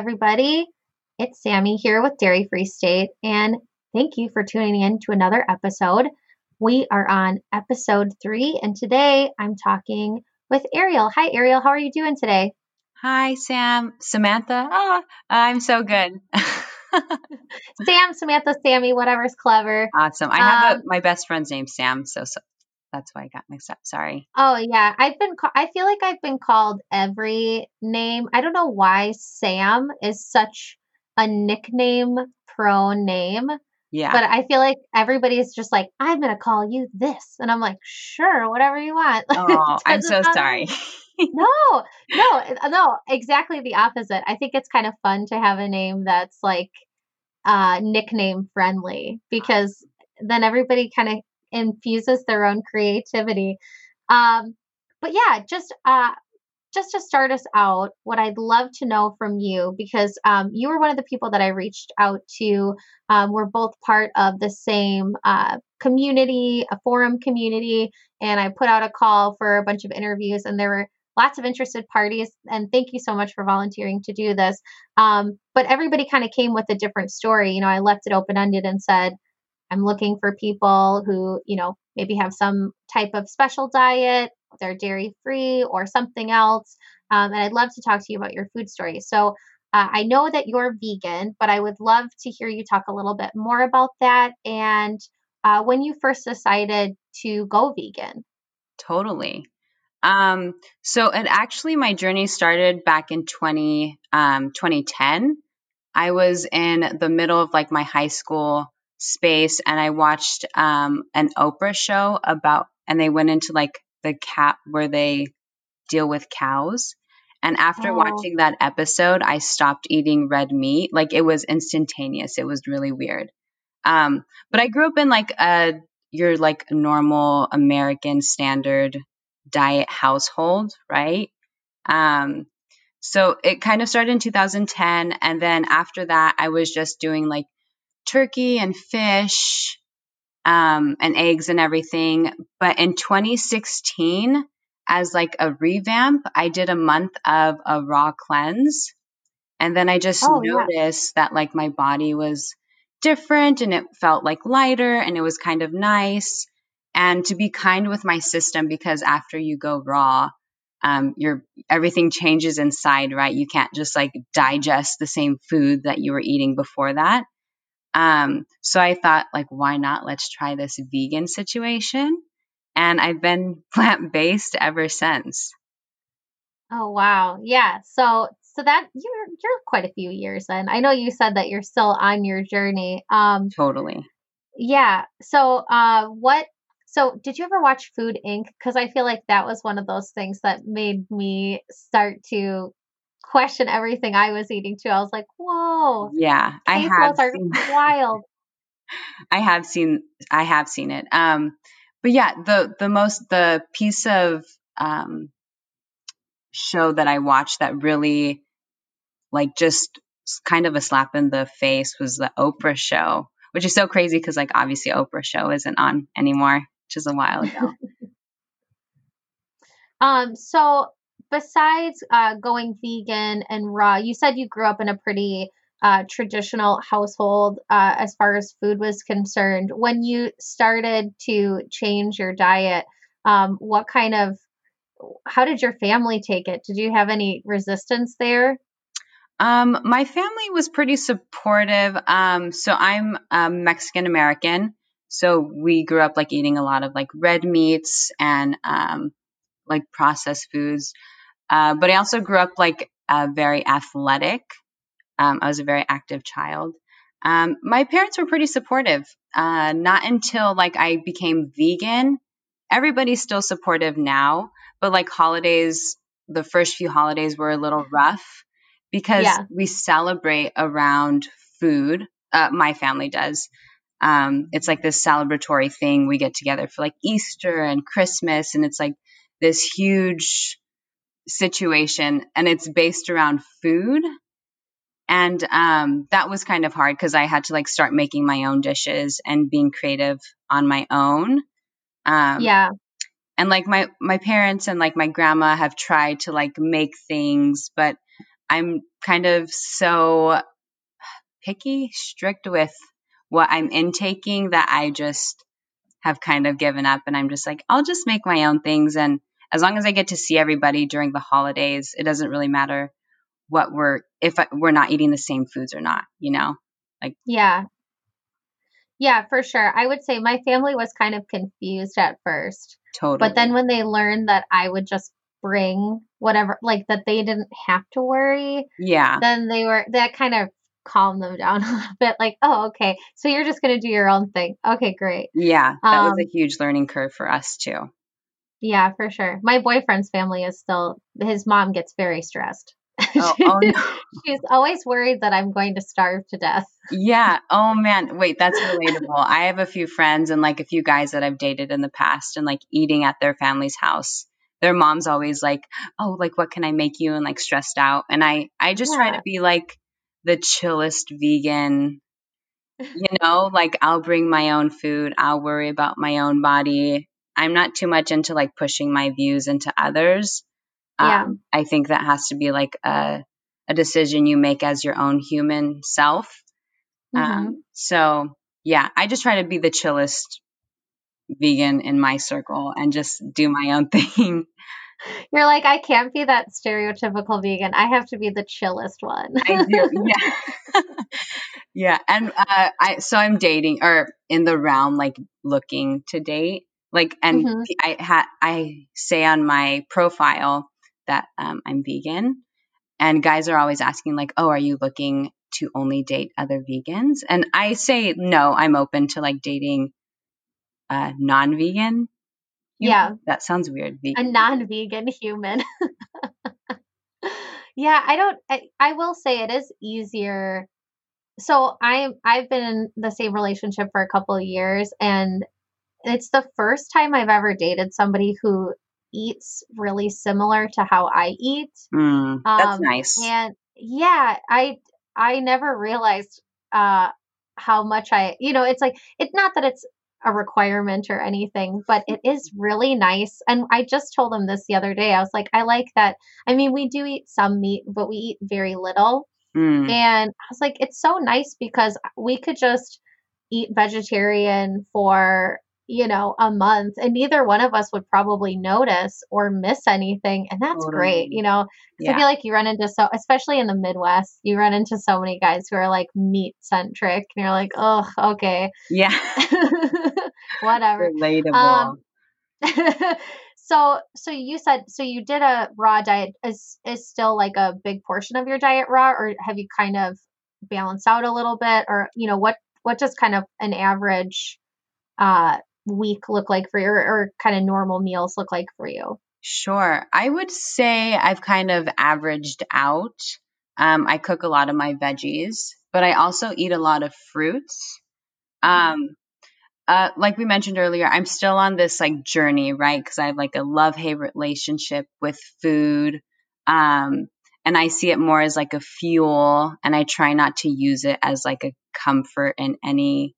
Everybody. It's Sammy here with Dairy Free State, and thank you for tuning in to another episode. We are on episode three, and today I'm talking with Ariel. Hi, Ariel. How are you doing today? Hi, Sam. Samantha. Oh, I'm so good. Sam, Samantha, Sammy, whatever's clever. Awesome. I have um, a, my best friend's name, Sam, so, so that's why I got mixed up. Sorry. Oh yeah, I've been. Ca- I feel like I've been called every name. I don't know why Sam is such a nickname prone name. Yeah. But I feel like everybody's just like, I'm gonna call you this, and I'm like, sure, whatever you want. Oh, I'm so sorry. no, no, no. Exactly the opposite. I think it's kind of fun to have a name that's like uh nickname friendly because then everybody kind of infuses their own creativity. Um, but yeah, just uh, just to start us out, what I'd love to know from you, because um, you were one of the people that I reached out to. Um, we're both part of the same uh, community, a forum community, and I put out a call for a bunch of interviews, and there were lots of interested parties. And thank you so much for volunteering to do this. Um, but everybody kind of came with a different story. You know, I left it open ended and said, I'm looking for people who, you know, maybe have some type of special diet, they're dairy free or something else. Um, and I'd love to talk to you about your food story. So uh, I know that you're vegan, but I would love to hear you talk a little bit more about that and uh, when you first decided to go vegan. Totally. Um, so it actually, my journey started back in 20, um, 2010. I was in the middle of like my high school space and I watched um, an Oprah show about, and they went into like the cat where they deal with cows. And after oh. watching that episode, I stopped eating red meat. Like it was instantaneous. It was really weird. Um, but I grew up in like a your like normal American standard diet household, right? Um, so it kind of started in 2010, and then after that, I was just doing like turkey and fish um, and eggs and everything. But in 2016, as like a revamp, I did a month of a raw cleanse. And then I just oh, noticed yeah. that like my body was different and it felt like lighter and it was kind of nice. And to be kind with my system because after you go raw, um, your everything changes inside, right? You can't just like digest the same food that you were eating before that. Um, so I thought, like, why not? Let's try this vegan situation. And I've been plant based ever since. Oh wow. Yeah. So so that you're you're quite a few years in. I know you said that you're still on your journey. Um totally. Yeah. So uh what so did you ever watch Food Inc? Because I feel like that was one of those things that made me start to question everything I was eating too. I was like, whoa. Yeah, I have are seen, wild. I have seen I have seen it. Um but yeah, the the most the piece of um show that I watched that really like just kind of a slap in the face was the Oprah show, which is so crazy because like obviously Oprah show isn't on anymore, which is a while ago. um so besides uh, going vegan and raw, you said you grew up in a pretty uh, traditional household uh, as far as food was concerned. When you started to change your diet, um, what kind of, how did your family take it? Did you have any resistance there? Um, my family was pretty supportive. Um, so I'm um, Mexican American. So we grew up like eating a lot of like red meats and um, like processed foods. Uh, but I also grew up like uh, very athletic. Um, I was a very active child. Um, my parents were pretty supportive. Uh, not until like I became vegan. Everybody's still supportive now, but like holidays, the first few holidays were a little rough because yeah. we celebrate around food. Uh, my family does. Um, it's like this celebratory thing. We get together for like Easter and Christmas, and it's like this huge situation and it's based around food. And um, that was kind of hard because I had to like start making my own dishes and being creative on my own. Um, yeah. And like my my parents and like my grandma have tried to like make things, but I'm kind of so picky, strict with what I'm intaking that I just have kind of given up and I'm just like, I'll just make my own things. And as long as I get to see everybody during the holidays, it doesn't really matter what we're, if we're not eating the same foods or not, you know? Like, yeah. Yeah, for sure. I would say my family was kind of confused at first. Totally. But then when they learned that I would just bring whatever, like that they didn't have to worry, yeah. then they were, that kind of calmed them down a little bit. Like, oh, okay. So you're just going to do your own thing. Okay, great. Yeah. That um, was a huge learning curve for us too. Yeah, for sure. My boyfriend's family is still, his mom gets very stressed. Oh, oh no. She's always worried that I'm going to starve to death. yeah. Oh man. Wait, that's relatable. I have a few friends and like a few guys that I've dated in the past and like eating at their family's house. Their mom's always like, "Oh, like what can I make you?" and like stressed out. And I I just yeah. try to be like the chillest vegan. You know, like I'll bring my own food. I'll worry about my own body. I'm not too much into like pushing my views into others. Yeah. Um, I think that has to be like a, a decision you make as your own human self. Mm-hmm. Um, so yeah, I just try to be the chillest vegan in my circle and just do my own thing. You're like, I can't be that stereotypical vegan. I have to be the chillest one. I do, yeah. yeah. And uh, I so I'm dating or in the realm like looking to date. Like and mm-hmm. I had I say on my profile that um, I'm vegan. And guys are always asking, like, oh, are you looking to only date other vegans? And I say, no, I'm open to like dating uh, non vegan. Yeah. That sounds weird. Vegan. A non vegan human. yeah, I don't, I, I will say it is easier. So I I've been in the same relationship for a couple of years and it's the first time I've ever dated somebody who eats really similar to how I eat. Mm, that's um, nice. And yeah, I I never realized uh how much I you know, it's like it's not that it's a requirement or anything, but it is really nice. And I just told him this the other day. I was like, I like that. I mean, we do eat some meat, but we eat very little. Mm. And I was like, it's so nice because we could just eat vegetarian for you know, a month and neither one of us would probably notice or miss anything. And that's totally. great, you know, yeah. I feel like you run into so, especially in the Midwest, you run into so many guys who are like meat centric and you're like, oh, okay. Yeah. Whatever. Relatable. Um, so, so you said, so you did a raw diet is, is still like a big portion of your diet raw, or have you kind of balanced out a little bit or, you know, what, what does kind of an average uh, week look like for you or, or kind of normal meals look like for you? Sure. I would say I've kind of averaged out. Um, I cook a lot of my veggies, but I also eat a lot of fruits. Um, uh, like we mentioned earlier, I'm still on this like journey, right? Because I have like a love hate relationship with food. Um, and I see it more as like a fuel, and I try not to use it as like a comfort in any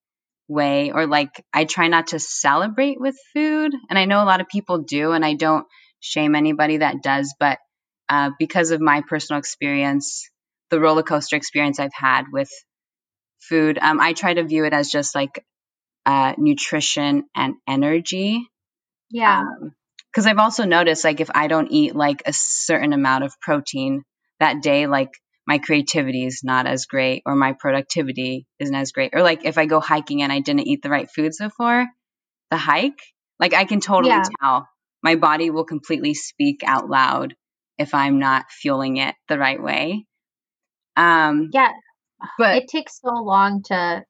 way or like I try not to celebrate with food. And I know a lot of people do, and I don't shame anybody that does, but uh, because of my personal experience, the roller coaster experience I've had with food, um, I try to view it as just like uh, nutrition and energy. Yeah. Because um, I've also noticed, like, if I don't eat like a certain amount of protein that day, like my creativity is not as great or my productivity isn't as great. Or like if I go hiking and I didn't eat the right foods before the hike, like I can totally yeah. tell my body will completely speak out loud if I'm not fueling it the right way. Um, yeah, but it takes so long to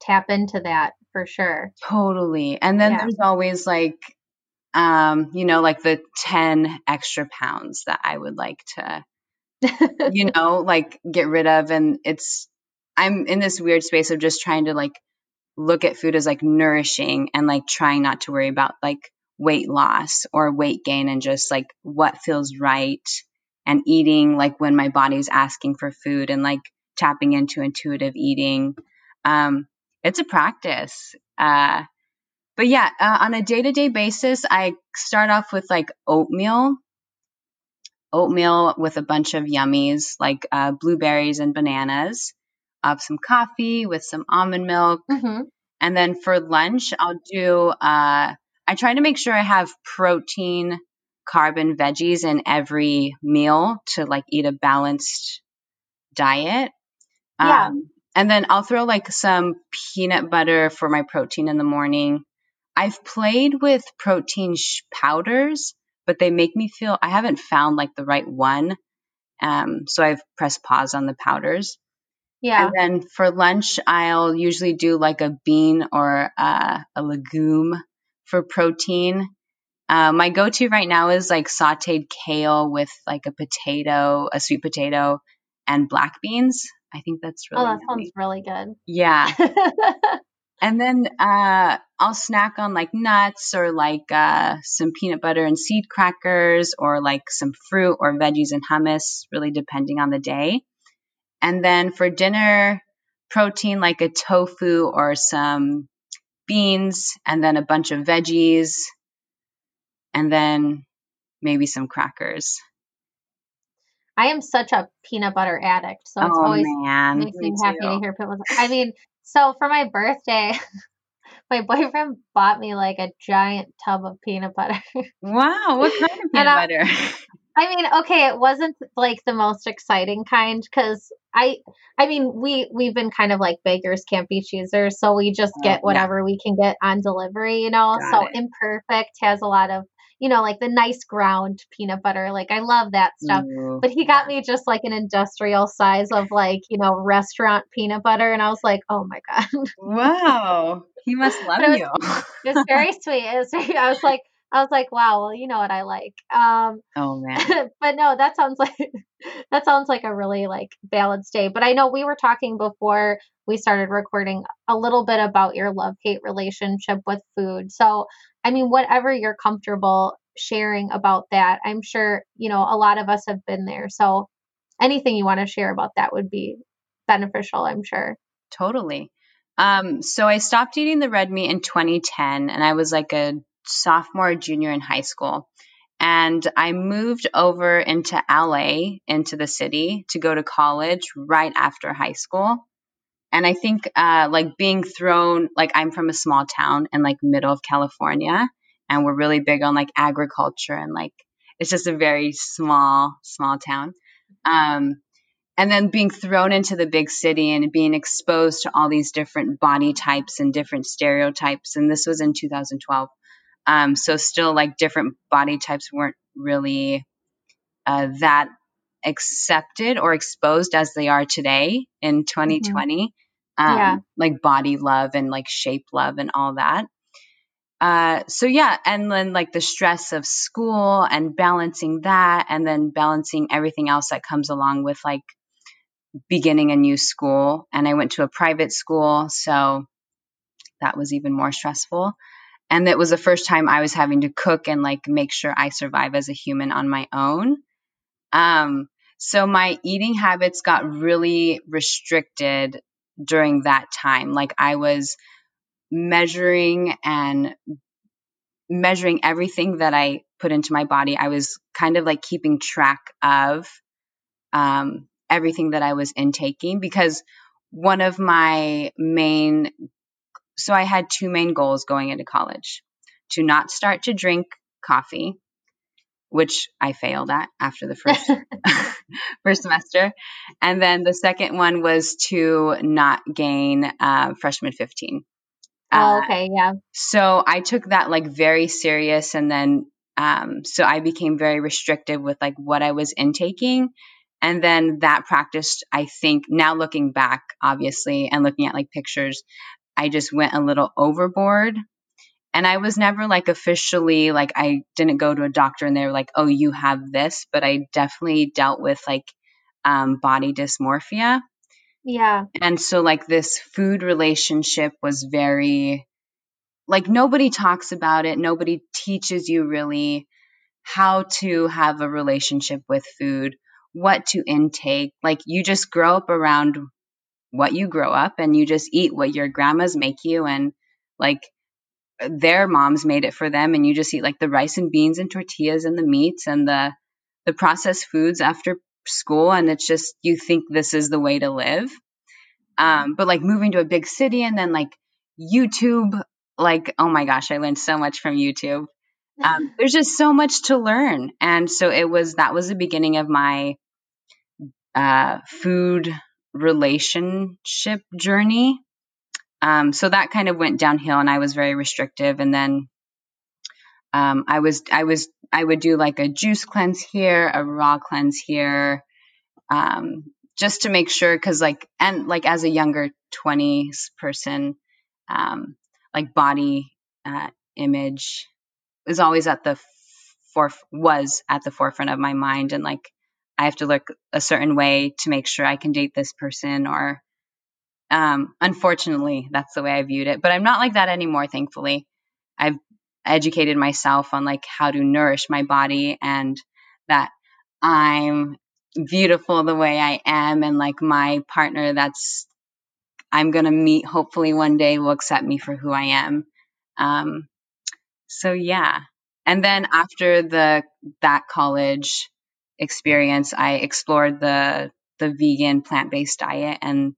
tap into that for sure. Totally. And then yeah. there's always like, um, you know, like the 10 extra pounds that I would like to you know, like get rid of. And it's, I'm in this weird space of just trying to like look at food as like nourishing and like trying not to worry about like weight loss or weight gain and just like what feels right and eating like when my body's asking for food and like tapping into intuitive eating. Um, it's a practice. Uh, but yeah, uh, on a day to day basis, I start off with like oatmeal oatmeal with a bunch of yummies like uh, blueberries and bananas, uh, some coffee with some almond milk. hmm And then for lunch, I'll do, uh, I try to make sure I have protein, carb, and veggies in every meal to like eat a balanced diet. Yeah. Um, and then I'll throw like some peanut butter for my protein in the morning. I've played with protein sh- powders, but they make me feel I haven't found like the right one. Um, so I've pressed pause on the powders. Yeah. And then for lunch, I'll usually do like a bean or uh, a legume for protein. Uh, my go to right now is like sauteed kale with like a potato, a sweet potato, and black beans. I think that's really oh, that yummy. sounds really good. Yeah. And then uh, I'll snack on like nuts or like uh, some peanut butter and seed crackers or like some fruit or veggies and hummus, really depending on the day. And then for dinner, protein like a tofu or some beans, and then a bunch of veggies, and then maybe some crackers. I am such a peanut butter addict, so it's oh always man, makes me me happy to hear people. I mean, so for my birthday, my boyfriend bought me like a giant tub of peanut butter. Wow, what kind of peanut I- butter? I mean, okay, it wasn't like the most exciting kind because I, I mean, we we've been kind of like beggars can't be choosers, so we just Oh, get yeah. whatever we can get on delivery, you know. Got so it. imperfect has a lot of, you know, like the nice ground peanut butter. Like I love that stuff. Ooh, But he got me just like an industrial size of like, you know, restaurant peanut butter. And I was like, oh my God. Wow, he must love it was- you. It was very sweet. It was I was like, I was like, wow, well, you know what I like. Um, oh man. but no, that sounds like that sounds like a really like balanced day. But I know we were talking before we started recording a little bit about your love hate relationship with food. So, I mean, whatever you're comfortable sharing about that, I'm sure, you know, a lot of us have been there. So, anything you want to share about that would be beneficial, I'm sure. Totally. Um, so I stopped eating the red meat in 2010, and I was like a sophomore, junior in high school. And I moved over into LA, into the city, to go to college right after high school. And I think, uh, like being thrown, like I'm from a small town in like middle of California, and we're really big on like agriculture and like it's just a very small, small town. Um, and then being thrown into the big city and being exposed to all these different body types and different stereotypes and this was in 2012 um, so still like different body types weren't really uh, that accepted or exposed as they are today in 2020 um, Yeah. like body love and like shape love and all that uh, so yeah, and then like the stress of school and balancing that, and then balancing everything else that comes along with like beginning a new school. And I went to a private school, so that was even more stressful. And it was the first time I was having to cook and like make sure I survive as a human on my own. Um, so my eating habits got really restricted during that time. Like I was measuring and measuring everything that I put into my body. I was kind of like keeping track of um, everything that I was intaking because one of my main, so I had two main goals going into college to not start to drink coffee, which I failed at after the first first semester, and then the second one was to not gain uh, freshman fifteen. Oh, Uh, okay, yeah. so I took that like very serious and then um so I became very restrictive with like what I was intaking and then that practice I think now looking back obviously and looking at like pictures I just went a little overboard. And I was never like officially like I didn't go to a doctor and they were like oh you have this. But I definitely dealt with like um body dysmorphia. Yeah. and so like this food relationship was very like nobody talks about it. Nobody teaches you really how to have a relationship with food what to intake. Like you just grow up around what you grow up and you just eat what your grandmas make you. And like their moms made it for them and you just eat like the rice and beans and tortillas and the meats and the the processed foods after school. And it's just you think this is the way to live. Um, but like moving to a big city and then like youtube like oh my gosh i learned so much from youtube. Um, there's just so much to learn. And so it was that was the beginning of my uh, food relationship journey. Um, so that kind of went downhill and i was very restrictive. And then um, I was I was I would do like a juice cleanse here, a raw cleanse here, um, just to make sure because like and like as a younger 20s person, um, like body uh, image is always at the for was at the forefront of my mind. And like I have to look a certain way to make sure I can date this person or um, unfortunately that's the way I viewed it but I'm not like that anymore thankfully I've educated myself on like how to nourish my body and that I'm beautiful the way I am and like my partner that's I'm going to meet hopefully one day will accept me for who I am. Um, so yeah. And then after the that college experience, I explored the the vegan plant-based diet and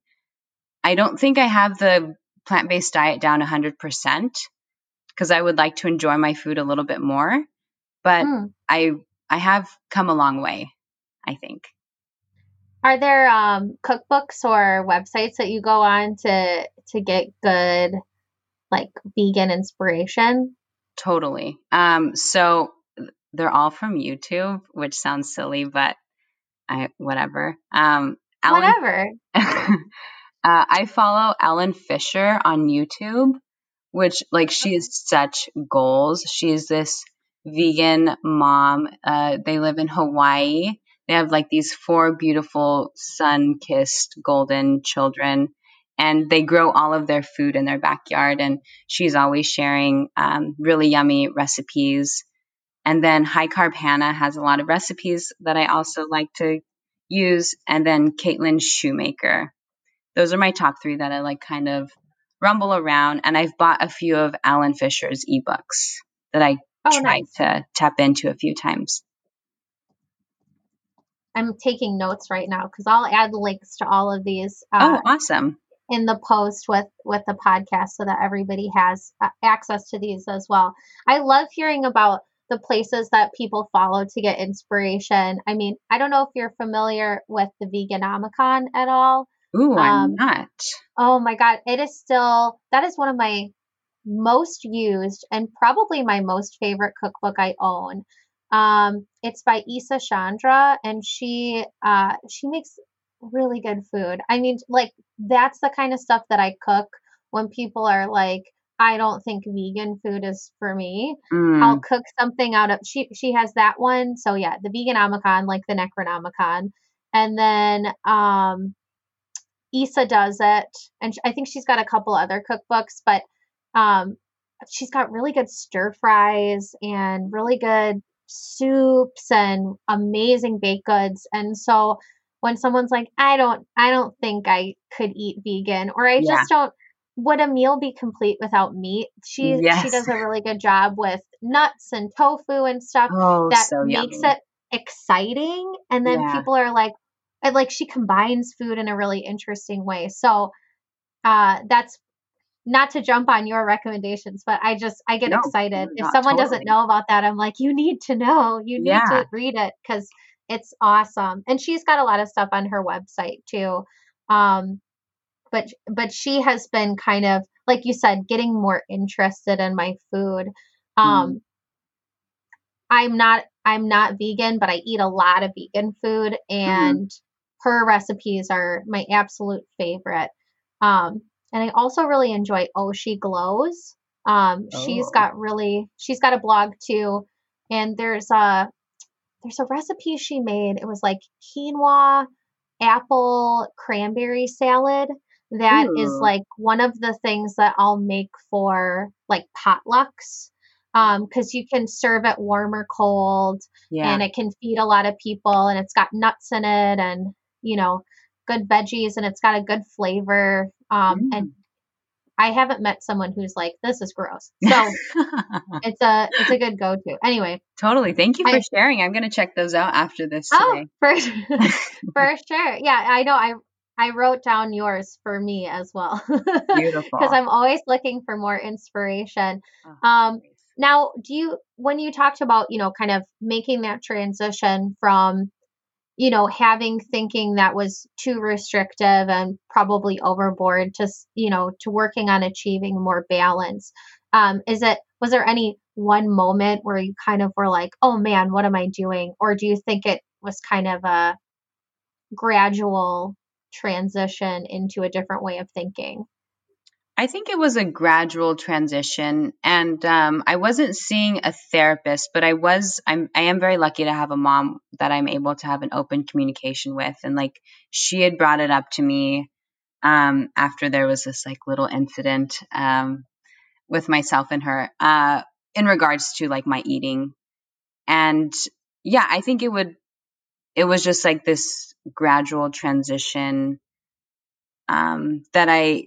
I don't think I have the plant-based diet down 100% because I would like to enjoy my food a little bit more. But mm. I I have come a long way, I think. Are there um, cookbooks or websites that you go on to to get good like vegan inspiration? Totally. Um, so they're all from YouTube, which sounds silly, but I whatever. Um, whatever. uh, I follow Ellen Fisher on YouTube which like she has such goals. She's this vegan mom. Uh, they live in Hawaii. They have like these four beautiful sun kissed golden children and they grow all of their food in their backyard. And she's always sharing um, really yummy recipes. And then High Carb Hannah has a lot of recipes that I also like to use. And then Caitlin Shoemaker. Those are my top three that I like kind of rumble around, and I've bought a few of Ellen Fisher's ebooks that I oh, tried nice. to tap into a few times. I'm taking notes right now because I'll add links to all of these. Uh, oh, awesome! In the post with with the podcast, so that everybody has uh, access to these as well. I love hearing about the places that people follow to get inspiration. I mean, I don't know if you're familiar with the Veganomicon at all. Ooh, I'm um, not. Oh my God. It is still, that is one of my most used and probably my most favorite cookbook I own. Um, it's by Isa Chandra and she, uh, she makes really good food. I mean, like that's the kind of stuff that I cook when people are like, I don't think vegan food is for me. Mm. I'll cook something out of she she has that one. So yeah, the Veganomicon, like the Necronomicon. And then um Isa does it, and I think she's got a couple other cookbooks, but um, she's got really good stir fries and really good soups and amazing baked goods. And so when someone's like, I don't, I don't think I could eat vegan, or I yeah. just don't, would a meal be complete without meat? She yes. she does a really good job with nuts and tofu and stuff oh, that so makes yummy. it exciting. And then yeah. people are like, and like she combines food in a really interesting way. So uh, that's not to jump on your recommendations, but I just I get no, excited if someone totally. doesn't know about that. I'm like, you need to know, you need yeah. to read it because it's awesome. And she's got a lot of stuff on her website too. Um, but but she has been kind of like you said, getting more interested in my food. Um, mm. I'm not I'm not vegan, but I eat a lot of vegan food, mm-hmm. and mm her recipes are my absolute favorite. Um, and I also really enjoy Oh She Glows. Um, oh. She's got really, she's got a blog too, and there's a there's a recipe she made. It was like quinoa, apple, cranberry salad. That Ooh. is like one of the things that I'll make for like potlucks because um, you can serve it warm or cold yeah. and it can feed a lot of people and it's got nuts in it and you know, good veggies and it's got a good flavor. Um, mm. And I haven't met someone who's like, this is gross. So it's a it's a good go to. Anyway. Totally. Thank you for I, sharing. I'm gonna check those out after this. Oh, today. Oh, for for sure. Yeah, I know. I I wrote down yours for me as well. Beautiful. Because I'm always looking for more inspiration. Oh, um, now, do you when you talked about you know kind of making that transition from you know, having thinking that was too restrictive and probably overboard to, you know, to working on achieving more balance. Um, is it, was there any one moment where you kind of were like, oh man, what am I doing? Or do you think it was kind of a gradual transition into a different way of thinking? I think it was a gradual transition, and um, I wasn't seeing a therapist, but I was. I'm. I am very lucky to have a mom that I'm able to have an open communication with, and like she had brought it up to me um, after there was this like little incident um, with myself and her uh, in regards to like my eating, and yeah, I think it would. It was just like this gradual transition um, that I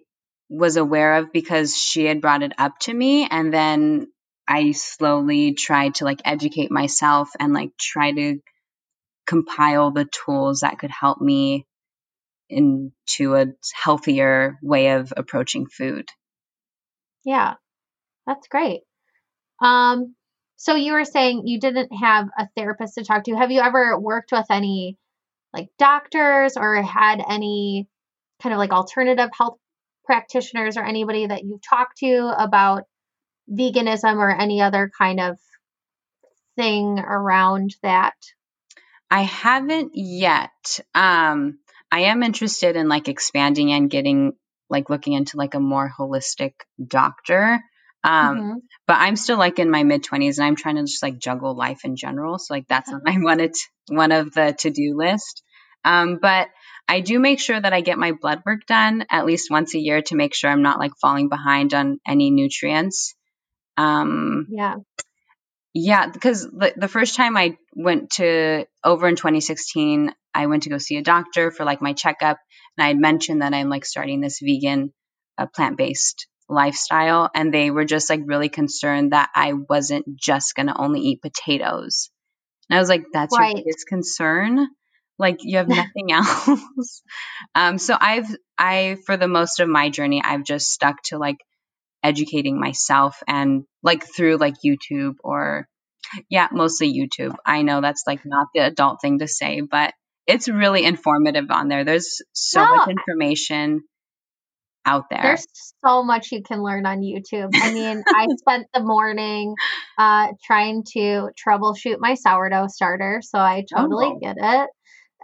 was aware of because she had brought it up to me and then I slowly tried to like educate myself and like try to compile the tools that could help me into a healthier way of approaching food. Yeah. That's great. Um so you were saying you didn't have a therapist to talk to. Have you ever worked with any like doctors or had any kind of like alternative health practitioners or anybody that you've talked to about veganism or any other kind of thing around that? I haven't yet. Um, I am interested in like expanding and getting like looking into like a more holistic doctor. Um, mm-hmm. but I'm still like in my mid twenties and I'm trying to just like juggle life in general. So like that's on my one, one of the to do list. Um, but I do make sure that I get my blood work done at least once a year to make sure I'm not like falling behind on any nutrients. Um, yeah. Yeah, because the, the first time I went to over in 2016, I went to go see a doctor for like my checkup, and I had mentioned that I'm like starting this vegan, uh, plant based lifestyle, and they were just like really concerned that I wasn't just gonna only eat potatoes. And I was like, "That's right. your biggest concern." Like you have nothing else. Um, so i've i for the most of my journey i've just stuck to like educating myself and like through like youtube or yeah mostly youtube. I know that's like not the adult thing to say but it's really informative on there. There's so no, much information out there. There's so much you can learn on youtube. I mean i spent the morning uh trying to troubleshoot my sourdough starter so i totally oh. get it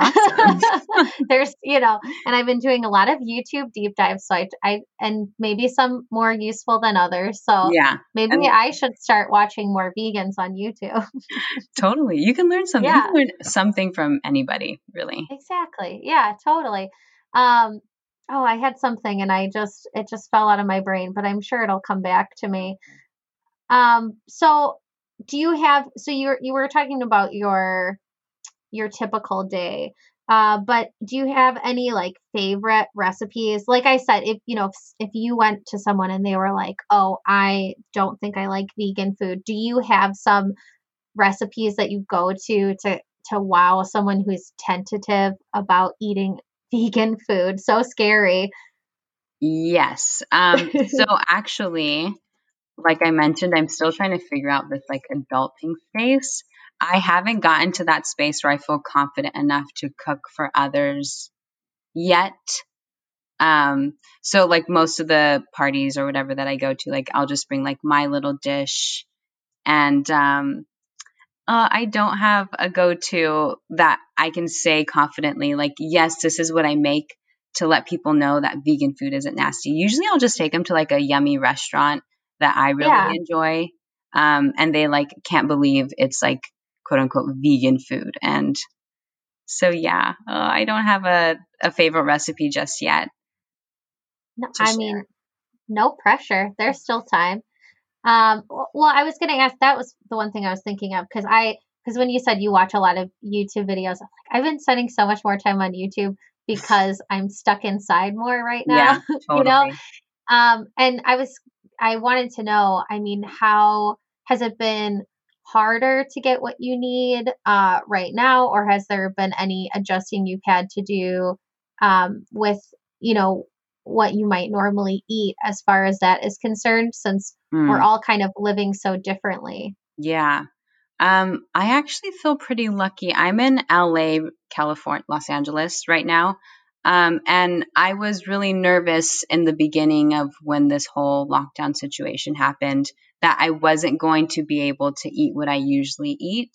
Awesome. There's, you know, and I've been doing a lot of YouTube deep dives. So I, I, and maybe some more useful than others. So yeah, maybe and I should start watching more vegans on YouTube. totally. You can learn something. Yeah. learn something from anybody, really. Exactly. Yeah, totally. Um, oh, I had something and I just, it just fell out of my brain, but I'm sure it'll come back to me. Um, so do you have, so you you were talking about your, your typical day. Uh, but do you have any like favorite recipes? Like I said, if you know, if, if you went to someone and they were like, "Oh, I don't think I like vegan food," do you have some recipes that you go to to to wow someone who's tentative about eating vegan food? So scary. Yes. Um, so actually, like I mentioned, I'm still trying to figure out this like adulting space. I haven't gotten to that space where I feel confident enough to cook for others yet. Um, so like most of the parties or whatever that I go to, like I'll just bring like my little dish and, um, uh, I don't have a go-to that I can say confidently, like, yes, this is what I make to let people know that vegan food isn't nasty. Usually I'll just take them to like a yummy restaurant that I really yeah. enjoy. Um, and they like can't believe it's like quote unquote vegan food. And so, yeah, uh, I don't have a, a favorite recipe just yet. No, I share. mean, no pressure. There's still time. Um, well, I was going to ask, that was the one thing I was thinking of because I, because when you said you watch a lot of YouTube videos, I'm like, I've been spending so much more time on YouTube because I'm stuck inside more right now. Yeah, totally. you know? Um, and I was, I wanted to know, I mean, how has it been harder to get what you need uh, right now, or has there been any adjusting you've had to do um, with, you know, what you might normally eat as far as that is concerned, since mm. we're all kind of living so differently? Yeah. Um, I actually feel pretty lucky. I'm in LA, California, Los Angeles right now. Um, and I was really nervous in the beginning of when this whole lockdown situation happened that I wasn't going to be able to eat what I usually eat.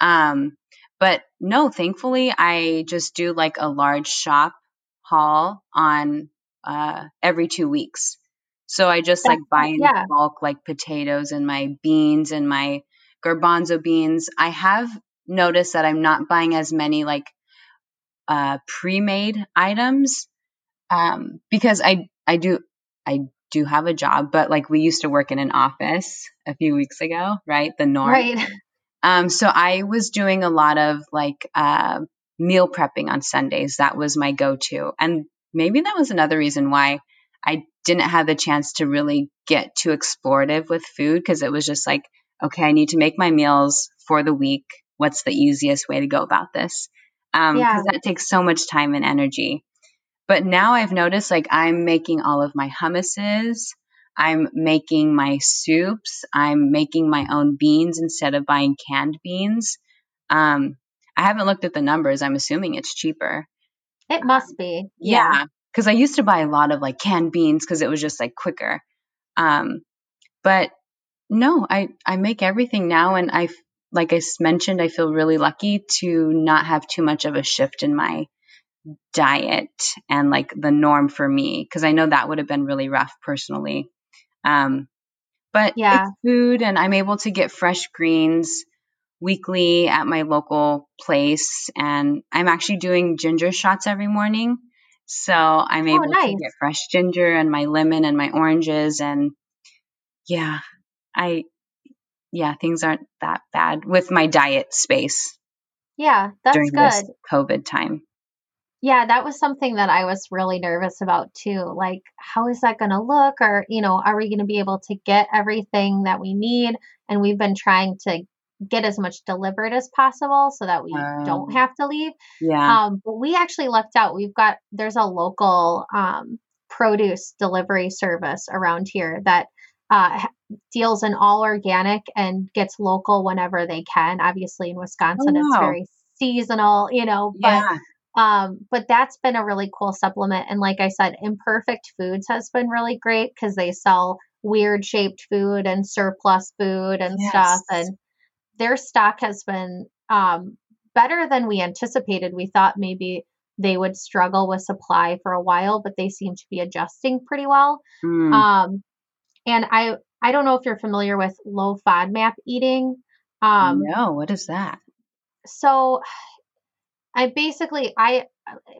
Um, but no, thankfully, I just do like a large shop haul on uh, every two weeks. So I just like buy in yeah. bulk like potatoes and my beans and my garbanzo beans. I have noticed that I'm not buying as many like uh, pre-made items um, because I I do I do have a job, but like we used to work in an office a few weeks ago, right? The norm. Right. Um, so I was doing a lot of like uh, meal prepping on Sundays. That was my go-to, and maybe that was another reason why I didn't have the chance to really get too explorative with food because it was just like, okay, I need to make my meals for the week. What's the easiest way to go about this? Um, because yeah. that takes so much time and energy. But now I've noticed like I'm making all of my hummuses. I'm making my soups. I'm making my own beans instead of buying canned beans. Um, I haven't looked at the numbers. I'm assuming it's cheaper. It must be. Yeah. Because yeah, I used to buy a lot of like canned beans because it was just like quicker. Um, but no, I, I make everything now. And I, like I mentioned, I feel really lucky to not have too much of a shift in my diet and like the norm for me because I know that would have been really rough personally. Um, but yeah, it's food, and I'm able to get fresh greens weekly at my local place, and I'm actually doing ginger shots every morning. So I'm oh, able oh, nice. to get fresh ginger and my lemon and my oranges, and yeah, I yeah, things aren't that bad with my diet space. Yeah, that's during good. This COVID time. Yeah, that was something that I was really nervous about too. Like, how is that going to look? Or, you know, are we going to be able to get everything that we need? And we've been trying to get as much delivered as possible so that we um, don't have to leave. Yeah. Um, but we actually lucked out. We've got, there's a local um, produce delivery service around here that uh, deals in all organic and gets local whenever they can. Obviously, in Wisconsin, oh, wow. it's very seasonal, you know, but yeah. Um, but that's been a really cool supplement. And like I said, Imperfect Foods has been really great because they sell weird shaped food and surplus food and yes. stuff. And their stock has been um, better than we anticipated. We thought maybe they would struggle with supply for a while, but they seem to be adjusting pretty well. Mm. Um, and I I don't know if you're familiar with low FODMAP eating. Um, no, what is that? So I basically I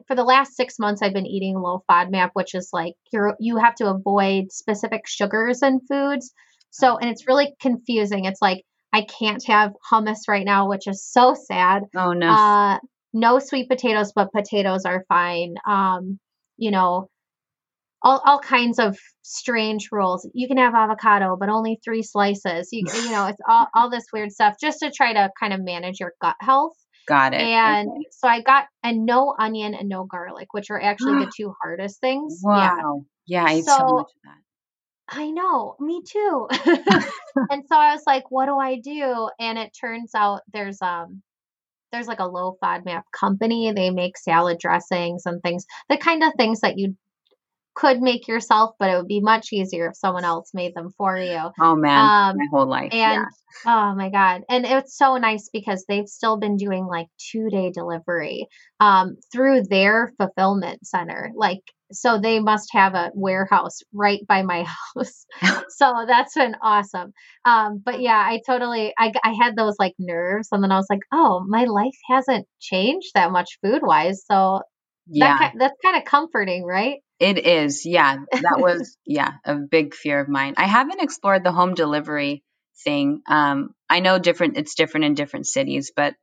for the last six months I've been eating low FODMAP, which is like you're you have to avoid specific sugars and foods. So and it's really confusing. It's like I can't have hummus right now, which is so sad. Oh no. Uh, no sweet potatoes, but potatoes are fine. Um, you know, all, all kinds of strange rules. You can have avocado, but only three slices. You, you know, it's all, all this weird stuff just to try to kind of manage your gut health. Got it. And okay. so I got and no onion and no garlic, which are actually the two hardest things. Wow. Yeah, yeah I so, so much of that. I know, me too. and so I was like, what do I do? And it turns out there's um there's like a low FODMAP company. They make salad dressings and things, the kind of things that you could make yourself, but it would be much easier if someone else made them for you. Oh man, um, my whole life. And yeah. oh my god, and it's so nice because they've still been doing like two day delivery um, through their fulfillment center. Like, so they must have a warehouse right by my house. so that's been awesome. Um, but yeah, I totally, I, I had those like nerves, and then I was like, oh, my life hasn't changed that much food wise. So yeah, that, that's kind of comforting, right? It is. Yeah. That was, yeah, a big fear of mine. I haven't explored the home delivery thing. Um, I know different, it's different in different cities, but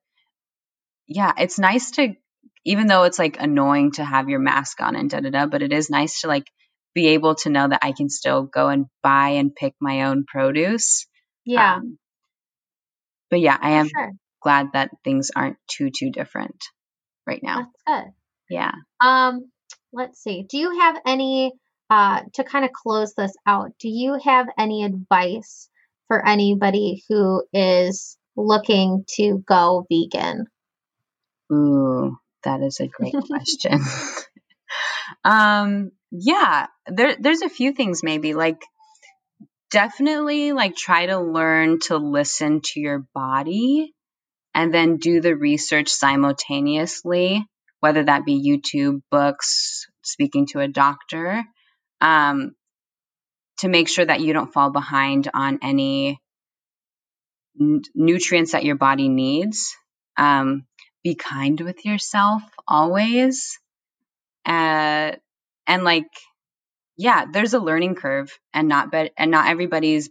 yeah, it's nice to, even though it's like annoying to have your mask on and da da da, but it is nice to like be able to know that I can still go and buy and pick my own produce. Yeah. Um, but yeah, I am sure. glad that things aren't too too different right now. That's good. Yeah. Um, let's see. Do you have any uh to kind of close this out? Do you have any advice for anybody who is looking to go vegan? Ooh, that is a great question. um, yeah, there there's a few things maybe like definitely like try to learn to listen to your body and then do the research simultaneously, whether that be YouTube, books, speaking to a doctor, um, to make sure that you don't fall behind on any n- nutrients that your body needs. Um, be kind with yourself always. Uh, and like, yeah, there's a learning curve and not be- and not everybody's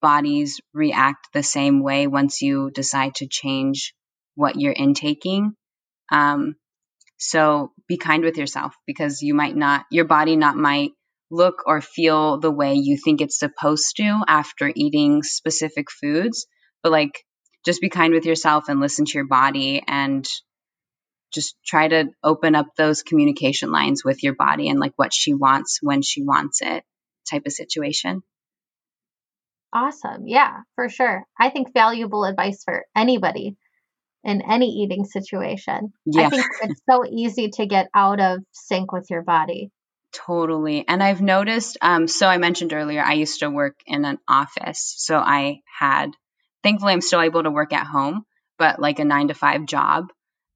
bodies react the same way once you decide to change what you're intaking. Um, so be kind with yourself because you might not, your body not might look or feel the way you think it's supposed to after eating specific foods. But like, just be kind with yourself and listen to your body and just try to open up those communication lines with your body and like what she wants when she wants it type of situation. Awesome. Yeah, for sure. I think valuable advice for anybody in any eating situation. Yeah. I think it's so easy to get out of sync with your body. Totally. And I've noticed, um, so I mentioned earlier, I used to work in an office. So I had, thankfully, I'm still able to work at home, but like a nine to five job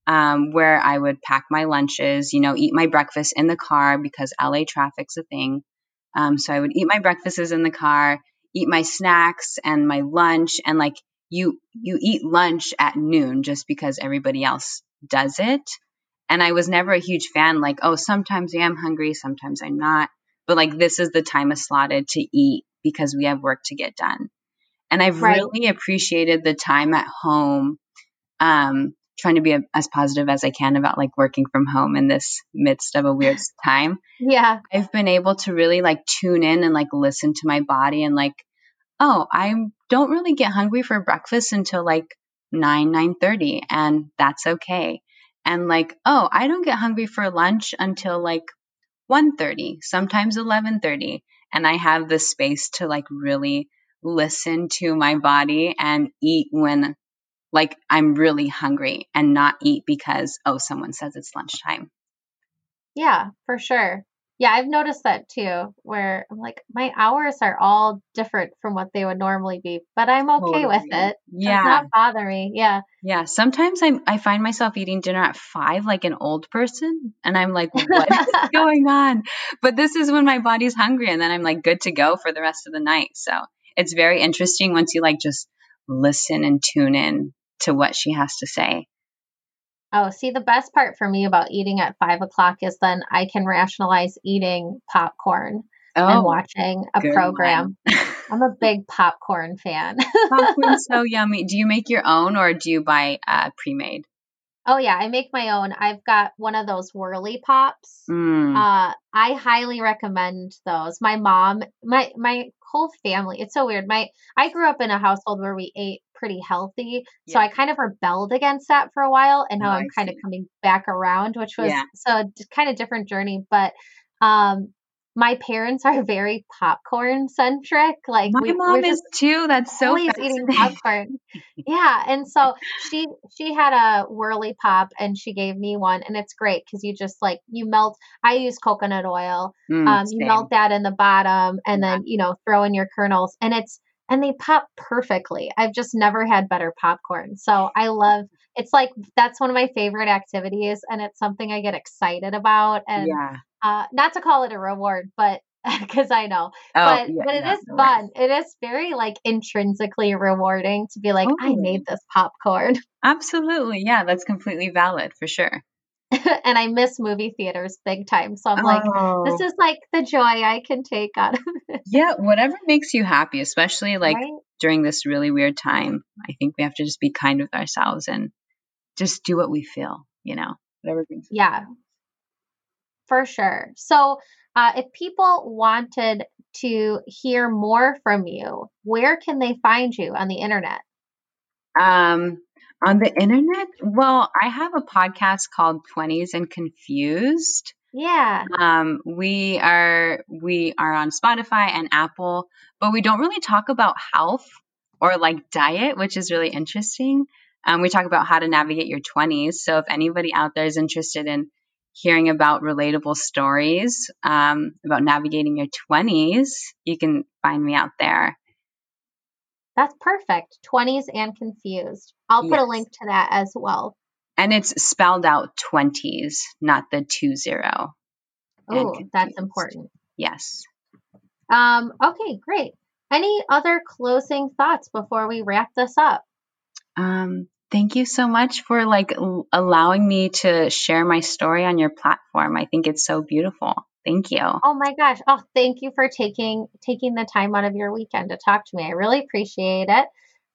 um, where I would pack my lunches, you know, eat my breakfast in the car because LA traffic's a thing. Um, so I would eat my breakfasts in the car, eat my snacks and my lunch, and like you, you eat lunch at noon just because everybody else does it. And I was never a huge fan, like, oh, sometimes I am hungry, sometimes I'm not. But like, this is the time allotted to eat because we have work to get done. And I've Right. really appreciated the time at home, um, trying to be a, as positive as I can about like working from home in this midst of a weird time. Yeah. I've been able to really like tune in and like listen to my body and like, oh, I don't really get hungry for breakfast until like 9, 9.30 and that's okay. And like, oh, I don't get hungry for lunch until like 1.30, sometimes 11.30. And I have the space to like really listen to my body and eat when like I'm really hungry and not eat because, oh, someone says it's lunchtime. Yeah, for sure. Yeah, I've noticed that too, where I'm like, my hours are all different from what they would normally be, but I'm okay with it. Yeah. not bother me. Yeah. Yeah, sometimes I I find myself eating dinner at five like an old person, and I'm like, what is going on? But this is when my body's hungry, and then I'm like good to go for the rest of the night. So it's very interesting once you like just listen and tune in to what she has to say. Oh, see, the best part for me about eating at five o'clock is then I can rationalize eating popcorn and Oh, watching a program. I'm a big popcorn fan. Popcorn's so yummy. Do you make your own or do you buy uh, pre-made? Oh yeah, I make my own. I've got one of those Whirley Pops. Mm, Uh, I highly recommend those. My mom, my my whole family. It's so weird. My I grew up in a household where we ate pretty healthy, so I kind of rebelled against that for a while, and now Oh, I'm I kind of coming back around, which was Yeah. so kind of different journey. But um, my parents are very popcorn centric. Like My we mom is too. That's so always eating popcorn. Yeah, and so she she had a Whirley Pop and she gave me one and it's great because you just like you melt I use coconut oil. Mm, Um you melt that in the bottom and Yeah. then, you know, throw in your kernels and it's and they pop perfectly. I've just never had better popcorn. So I love it's like that's one of my favorite activities and it's something I get excited about and Yeah. uh not to call it a reward, but because I know Oh, but yeah. but it No, is no fun. It is very like intrinsically rewarding to be like, I made this popcorn. Absolutely. Yeah, that's completely valid for sure. and I miss movie theaters big time. So I'm like, Oh, this is like the joy I can take out of it. yeah, whatever makes you happy, especially like right? during this really weird time. I think we have to just be kind with ourselves and just do what we feel, you know, whatever brings Yeah, for sure. So Uh, if people wanted to hear more from you, where can they find you on the internet? Um, on the internet, well, I have a podcast called 20s and Confused. Yeah. Um, we are we are on Spotify and Apple, but we don't really talk about health or like diet, which is really interesting. Um, we talk about how to navigate your 20s. So if anybody out there is interested in hearing about relatable stories um, about navigating your 20s, you can find me out there. That's perfect. 20s and confused. I'll put yes. a link to that as well. And it's spelled out 20s, not the 2 0. Oh, that's important. Yes. Um, okay, great. Any other closing thoughts before we wrap this up? Um, thank you so much for like l- allowing me to share my story on your platform. I think it's so beautiful. Thank you. Oh my gosh. Oh, thank you for taking taking the time out of your weekend to talk to me. I really appreciate it.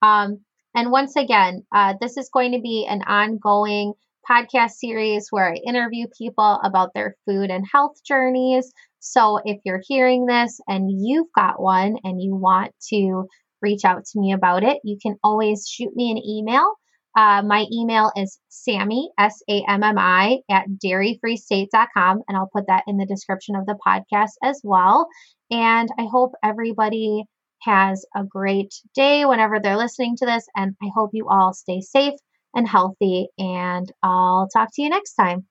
Um, and once again, uh, this is going to be an ongoing podcast series where I interview people about their food and health journeys. So if you're hearing this and you've got one and you want to reach out to me about it, you can always shoot me an email. Uh, my email is Sammi, S A M M I, at dairyfreestate.com, and I'll put that in the description of the podcast as well. And I hope everybody has a great day whenever they're listening to this, and I hope you all stay safe and healthy. And I'll talk to you next time.